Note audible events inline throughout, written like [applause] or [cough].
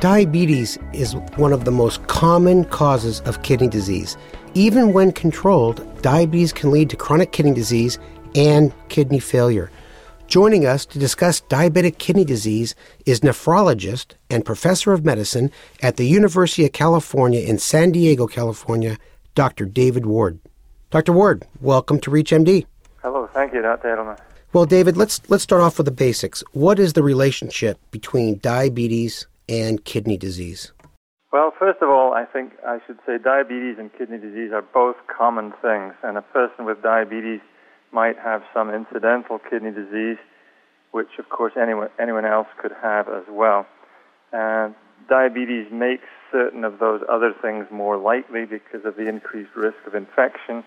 Diabetes is one of the most common causes of kidney disease. Even when controlled, diabetes can lead to chronic kidney disease and kidney failure. Joining us to discuss diabetic kidney disease is nephrologist and professor of medicine at the University of California in San Diego, California, Dr. David Ward. Dr. Ward, welcome to ReachMD. Hello, thank you, Dr. Edelman. Well, David, let's let's start off with the basics. What is the relationship between diabetes and kidney disease? Well, first of all, I think I should say diabetes and kidney disease are both common things, and a person with diabetes might have some incidental kidney disease, which, of course, anyone, anyone else could have as well. And diabetes makes certain of those other things more likely because of the increased risk of infection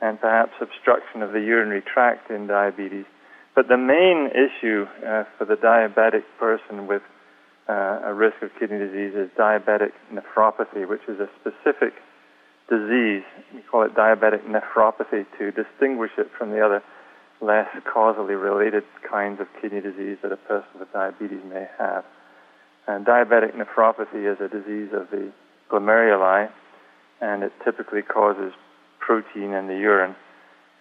and perhaps obstruction of the urinary tract in diabetes. But the main issue uh, for the diabetic person with uh, a risk of kidney disease is diabetic nephropathy, which is a specific disease. We call it diabetic nephropathy to distinguish it from the other less causally related kinds of kidney disease that a person with diabetes may have. And diabetic nephropathy is a disease of the glomeruli, and it typically causes protein in the urine.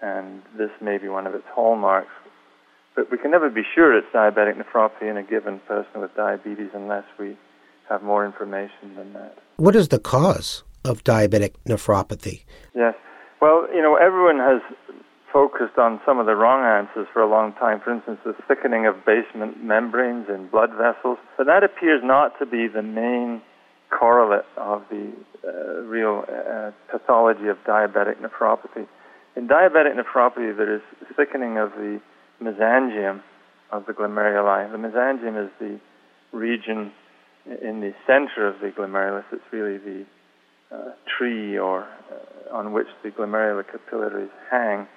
And this may be one of its hallmarks, but we can never be sure it's diabetic nephropathy in a given person with diabetes unless we have more information than that. What is the cause of diabetic nephropathy? Yes. Well, you know, everyone has focused on some of the wrong answers for a long time. For instance, the thickening of basement membranes in blood vessels. But that appears not to be the main correlate of the uh, real uh, pathology of diabetic nephropathy. In diabetic nephropathy, there is thickening of the mesangium of the glomeruli. The mesangium is the region in the center of the glomerulus. It's really the uh, tree or uh, on which the glomerular capillaries hang,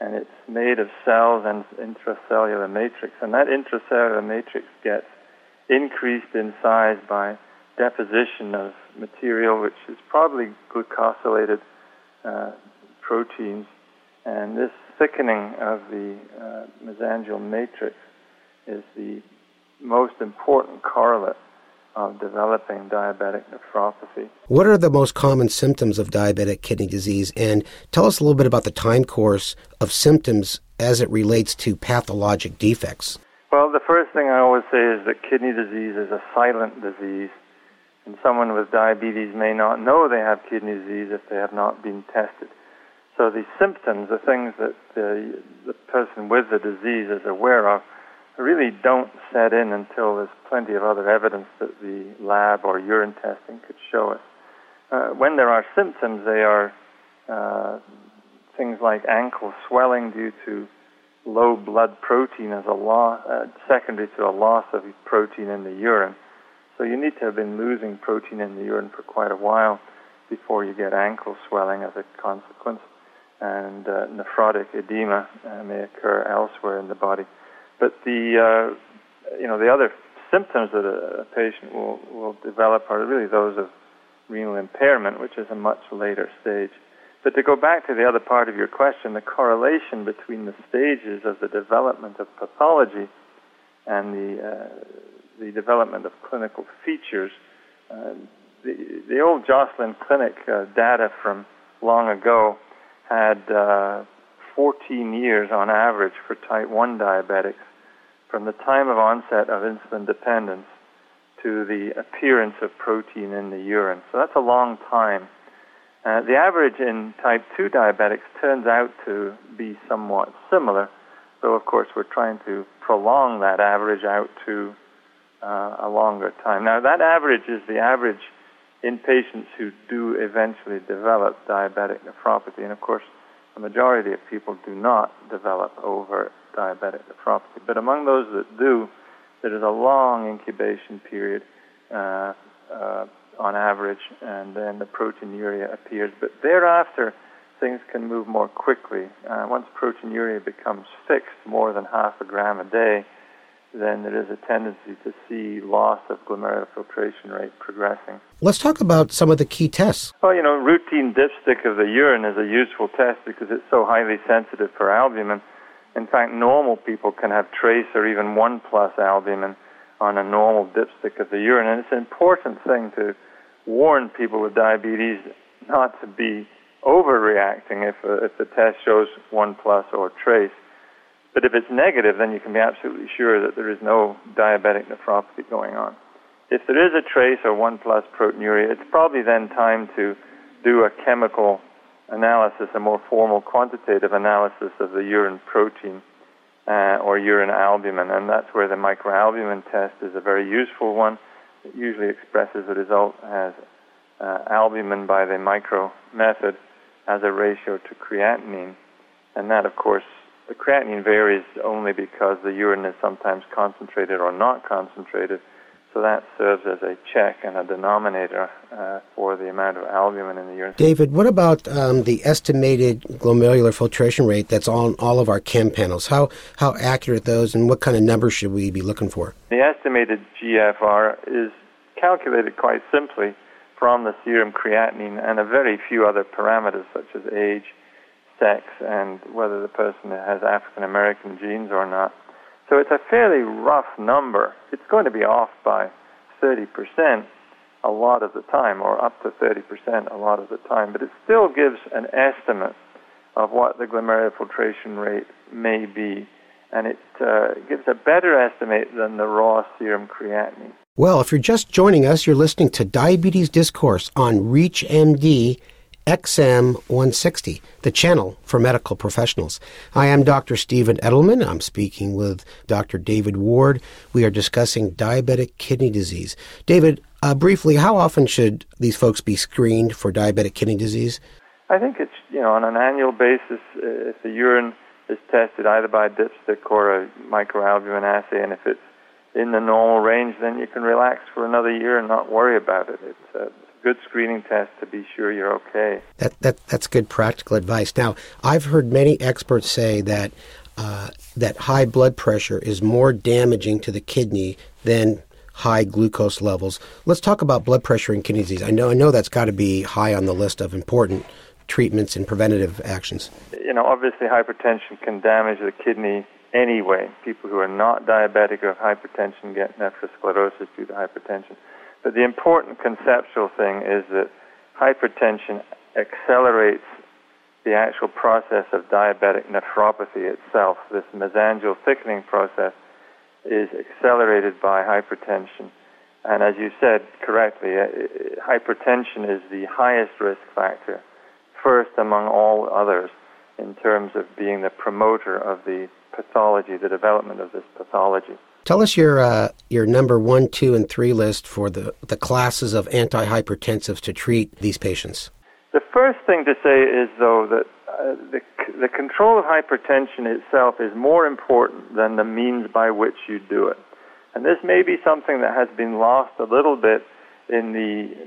and it's made of cells and intracellular matrix. And that intracellular matrix gets increased in size by deposition of material, which is probably glucosylated uh, proteins, and this thickening of the uh, mesangial matrix is the most important correlate of developing diabetic nephropathy. What are the most common symptoms of diabetic kidney disease? And tell us a little bit about the time course of symptoms as it relates to pathologic defects. Well, the first thing I always say is that kidney disease is a silent disease, and someone with diabetes may not know they have kidney disease if they have not been tested. So the symptoms, the things that the, the person with the disease is aware of, really don't set in until there's plenty of other evidence that the lab or urine testing could show us. Uh, when there are symptoms, they are uh, things like ankle swelling due to low blood protein as a loss, uh, secondary to a loss of protein in the urine. So you need to have been losing protein in the urine for quite a while before you get ankle swelling as a consequence and uh, nephrotic edema uh, may occur elsewhere in the body. But the uh, you know the other symptoms that a, a, patient will will develop are really those of renal impairment, which is a much later stage. But to go back to the other part of your question, the correlation between the stages of the development of pathology and the uh, the development of clinical features. Uh, the, the old Joslin Clinic uh, data from long ago had uh, 14 years on average for type 1 diabetics from the time of onset of insulin dependence to the appearance of protein in the urine. So that's a long time. Uh, the average in type 2 diabetics turns out to be somewhat similar, though of course we're trying to prolong that average out to uh, a longer time. Now, that average is the average in patients who do eventually develop diabetic nephropathy. And of course, the majority of people do not develop overt diabetic nephropathy. But among those that do, there is a long incubation period, uh, uh, on average, and then the proteinuria appears. But thereafter, things can move more quickly. Uh, once proteinuria becomes fixed, more than half a gram a day, then there is a tendency to see loss of glomerular filtration rate progressing. Let's talk about some of the key tests. Well, you know, routine dipstick of the urine is a useful test because it's so highly sensitive for albumin. In fact, normal people can have trace or even 1 plus albumin on a normal dipstick of the urine. And it's an important thing to warn people with diabetes not to be overreacting if, uh, if the test shows 1 plus or trace. But if it's negative, then you can be absolutely sure that there is no diabetic nephropathy going on. If there is a trace or 1 plus proteinuria, it's probably then time to do a chemical analysis, a more formal quantitative analysis of the urine protein uh, or urine albumin, and that's where the microalbumin test is a very useful one. It usually expresses the result as uh, albumin by the micro method as a ratio to creatinine, and that, of course, the creatinine varies only because the urine is sometimes concentrated or not concentrated so that serves as a check and a denominator uh, for the amount of albumin in the urine. David, what about um, the estimated glomerular filtration rate that's on all of our chem panels? How how accurate those, and what kind of numbers should we be looking for? The estimated GFR is calculated quite simply from the serum creatinine and a very few other parameters such as age, sex, and whether the person has African American genes or not. So it's a fairly rough number. It's going to be off by 30% a lot of the time, or up to 30% a lot of the time, but it still gives an estimate of what the glomerular filtration rate may be, and it uh, gives a better estimate than the raw serum creatinine. Well, if you're just joining us, you're listening to Diabetes Discourse on ReachMD XM 160, the channel for medical professionals. I am Dr. Stephen Edelman. I'm speaking with Dr. David Ward. We are discussing diabetic kidney disease. David, uh, briefly, how often should these folks be screened for diabetic kidney disease? I think it's, you know, on an annual basis, uh, if the urine is tested either by a dipstick or a microalbumin assay, and if it's in the normal range, then you can relax for another year and not worry about it. It's, uh, good screening test to be sure you're okay. That, that that's good practical advice. Now, I've heard many experts say that uh, that high blood pressure is more damaging to the kidney than high glucose levels. Let's talk about blood pressure and kidney disease. I know I know that's got to be high on the list of important treatments and preventative actions. You know, obviously hypertension can damage the kidney anyway. People who are not diabetic or have hypertension get nephrosclerosis due to hypertension. But the important conceptual thing is that hypertension accelerates the actual process of diabetic nephropathy itself. This mesangial thickening process is accelerated by hypertension. And as you said correctly, uh, hypertension is the highest risk factor, first among all others, in terms of being the promoter of the pathology, the development of this pathology. Tell us your uh, your number one, two, and three list for the, the classes of antihypertensives to treat these patients. The first thing to say is, though, that uh, the, the control of hypertension itself is more important than the means by which you do it. And this may be something that has been lost a little bit in the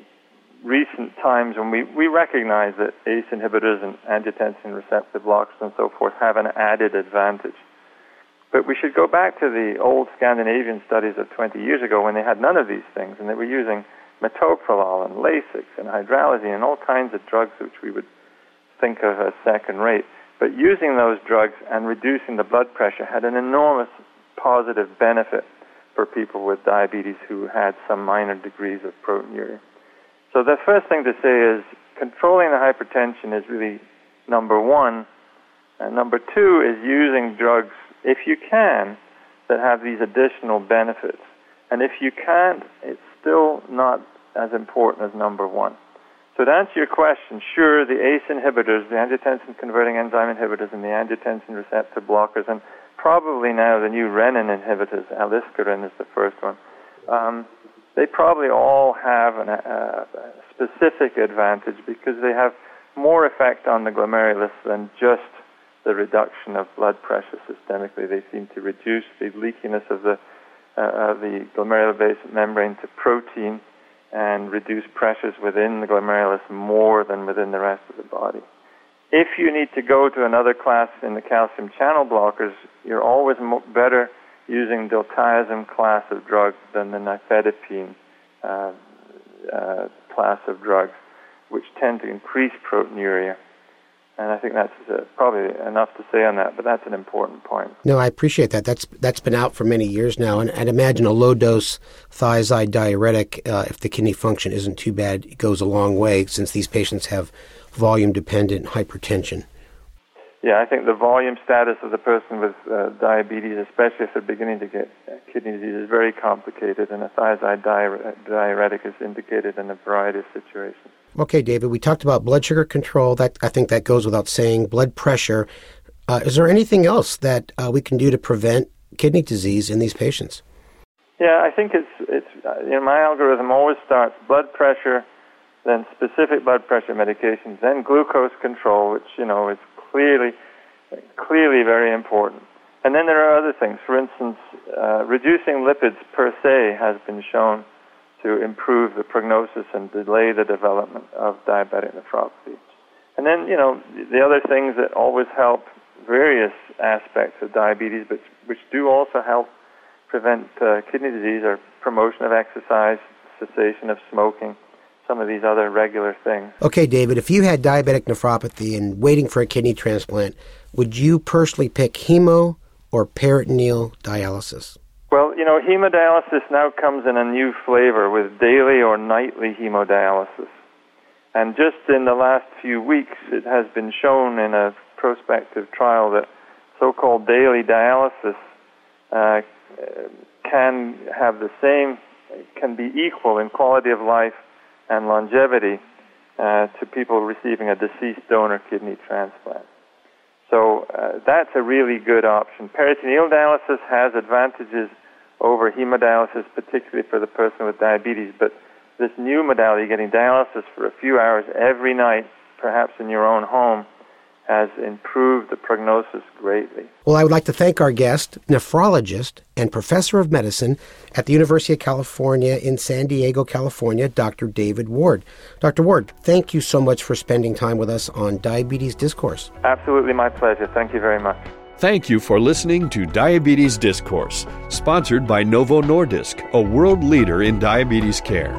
recent times when we, we recognize that ACE inhibitors and angiotensin receptor blockers and so forth have an added advantage. But we should go back to the old Scandinavian studies of 20 years ago when they had none of these things and they were using metoprolol and Lasix and hydralazine and all kinds of drugs which we would think of as second rate. But using those drugs and reducing the blood pressure had an enormous positive benefit for people with diabetes who had some minor degrees of proteinuria. So the first thing to say is controlling the hypertension is really number one. And number two is using drugs if you can, that have these additional benefits. And if you can't, it's still not as important as number one. So to answer your question, sure, the ACE inhibitors, the angiotensin converting enzyme inhibitors, and the angiotensin receptor blockers, and probably now the new renin inhibitors, aliskiren is the first one, um, they probably all have an, uh, a specific advantage because they have more effect on the glomerulus than just the reduction of blood pressure systemically. They seem to reduce the leakiness of the, uh, the glomerular basement membrane to protein and reduce pressures within the glomerulus more than within the rest of the body. If you need to go to another class in the calcium channel blockers, you're always mo- better using diltiazem class of drugs than the nifedipine uh, uh, class of drugs, which tend to increase proteinuria. And I think that's uh, probably enough to say on that, but that's an important point. No, I appreciate that. That's that's been out for many years now, and I'd imagine a low dose thiazide diuretic, uh, if the kidney function isn't too bad, goes a long way since these patients have volume dependent hypertension. Yeah, I think the volume status of the person with uh, diabetes, especially if they're beginning to get kidney disease, is very complicated, and a thiazide diuretic is indicated in a variety of situations. Okay, David, we talked about blood sugar control. That I think that goes without saying. Blood pressure. Uh, is there anything else that uh, we can do to prevent kidney disease in these patients? Yeah, I think it's it's uh, you know my algorithm always starts blood pressure, then specific blood pressure medications, then glucose control, which you know is clearly clearly very important. And then there are other things. For instance, uh, reducing lipids per se has been shown to improve the prognosis and delay the development of diabetic nephropathy. And then, you know, the other things that always help various aspects of diabetes, but which do also help prevent uh, kidney disease, are promotion of exercise, cessation of smoking, some of these other regular things. Okay, David, if you had diabetic nephropathy and waiting for a kidney transplant, would you personally pick hemo or peritoneal dialysis? Well, you know, hemodialysis now comes in a new flavor with daily or nightly hemodialysis. And just in the last few weeks, it has been shown in a prospective trial that so called daily dialysis uh, can have the same, can be equal in quality of life and longevity uh, to people receiving a deceased donor kidney transplant. So uh, that's a really good option. Peritoneal dialysis has advantages over hemodialysis, particularly for the person with diabetes. But this new modality, getting dialysis for a few hours every night, perhaps in your own home, has improved the prognosis greatly. Well, I would like to thank our guest, nephrologist and professor of medicine at the University of California in San Diego, California, Dr. David Ward. Dr. Ward, thank you so much for spending time with us on Diabetes Discourse. Absolutely my pleasure. Thank you very much. Thank you for listening to Diabetes Discourse, sponsored by Novo Nordisk, a world leader in diabetes care.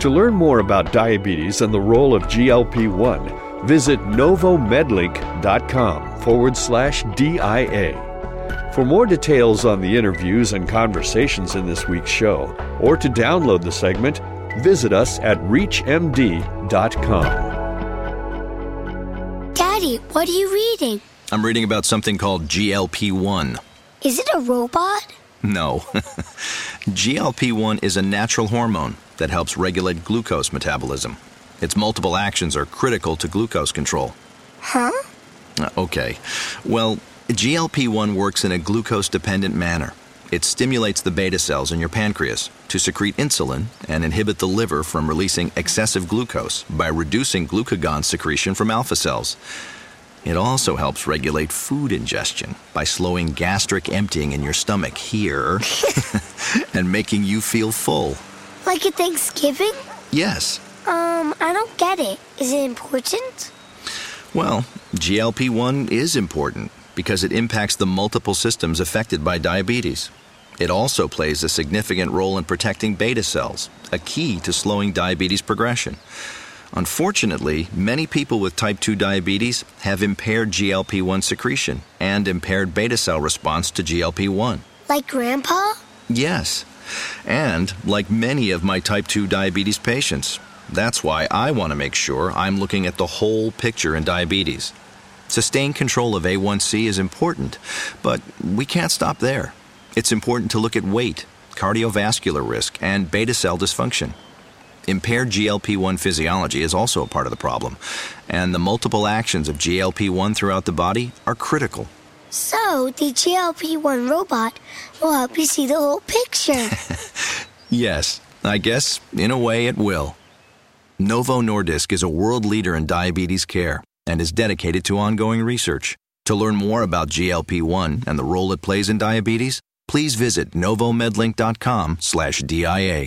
To learn more about diabetes and the role of GLP 1, visit novomedlink.com forward slash DIA. For more details on the interviews and conversations in this week's show, or to download the segment, visit us at reachmd.com. Daddy, what are you reading? I'm reading about something called GLP 1. Is it a robot? No. [laughs] GLP 1 is a natural hormone that helps regulate glucose metabolism. Its multiple actions are critical to glucose control. Huh? Uh, okay. Well, GLP 1 works in a glucose dependent manner. It stimulates the beta cells in your pancreas to secrete insulin and inhibit the liver from releasing excessive glucose by reducing glucagon secretion from alpha cells. It also helps regulate food ingestion by slowing gastric emptying in your stomach here [laughs] [laughs] and making you feel full. Like at Thanksgiving? Yes. Um, I don't get it. Is it important? Well, GLP 1 is important because it impacts the multiple systems affected by diabetes. It also plays a significant role in protecting beta cells, a key to slowing diabetes progression. Unfortunately, many people with type 2 diabetes have impaired GLP 1 secretion and impaired beta cell response to GLP 1. Like Grandpa? Yes. And like many of my type 2 diabetes patients. That's why I want to make sure I'm looking at the whole picture in diabetes. Sustained control of A1C is important, but we can't stop there. It's important to look at weight, cardiovascular risk, and beta cell dysfunction. Impaired GLP 1 physiology is also a part of the problem, and the multiple actions of GLP 1 throughout the body are critical. So, the GLP 1 robot will help you see the whole picture. [laughs] yes, I guess in a way it will. Novo Nordisk is a world leader in diabetes care and is dedicated to ongoing research. To learn more about GLP 1 and the role it plays in diabetes, please visit novomedlink.com/dia.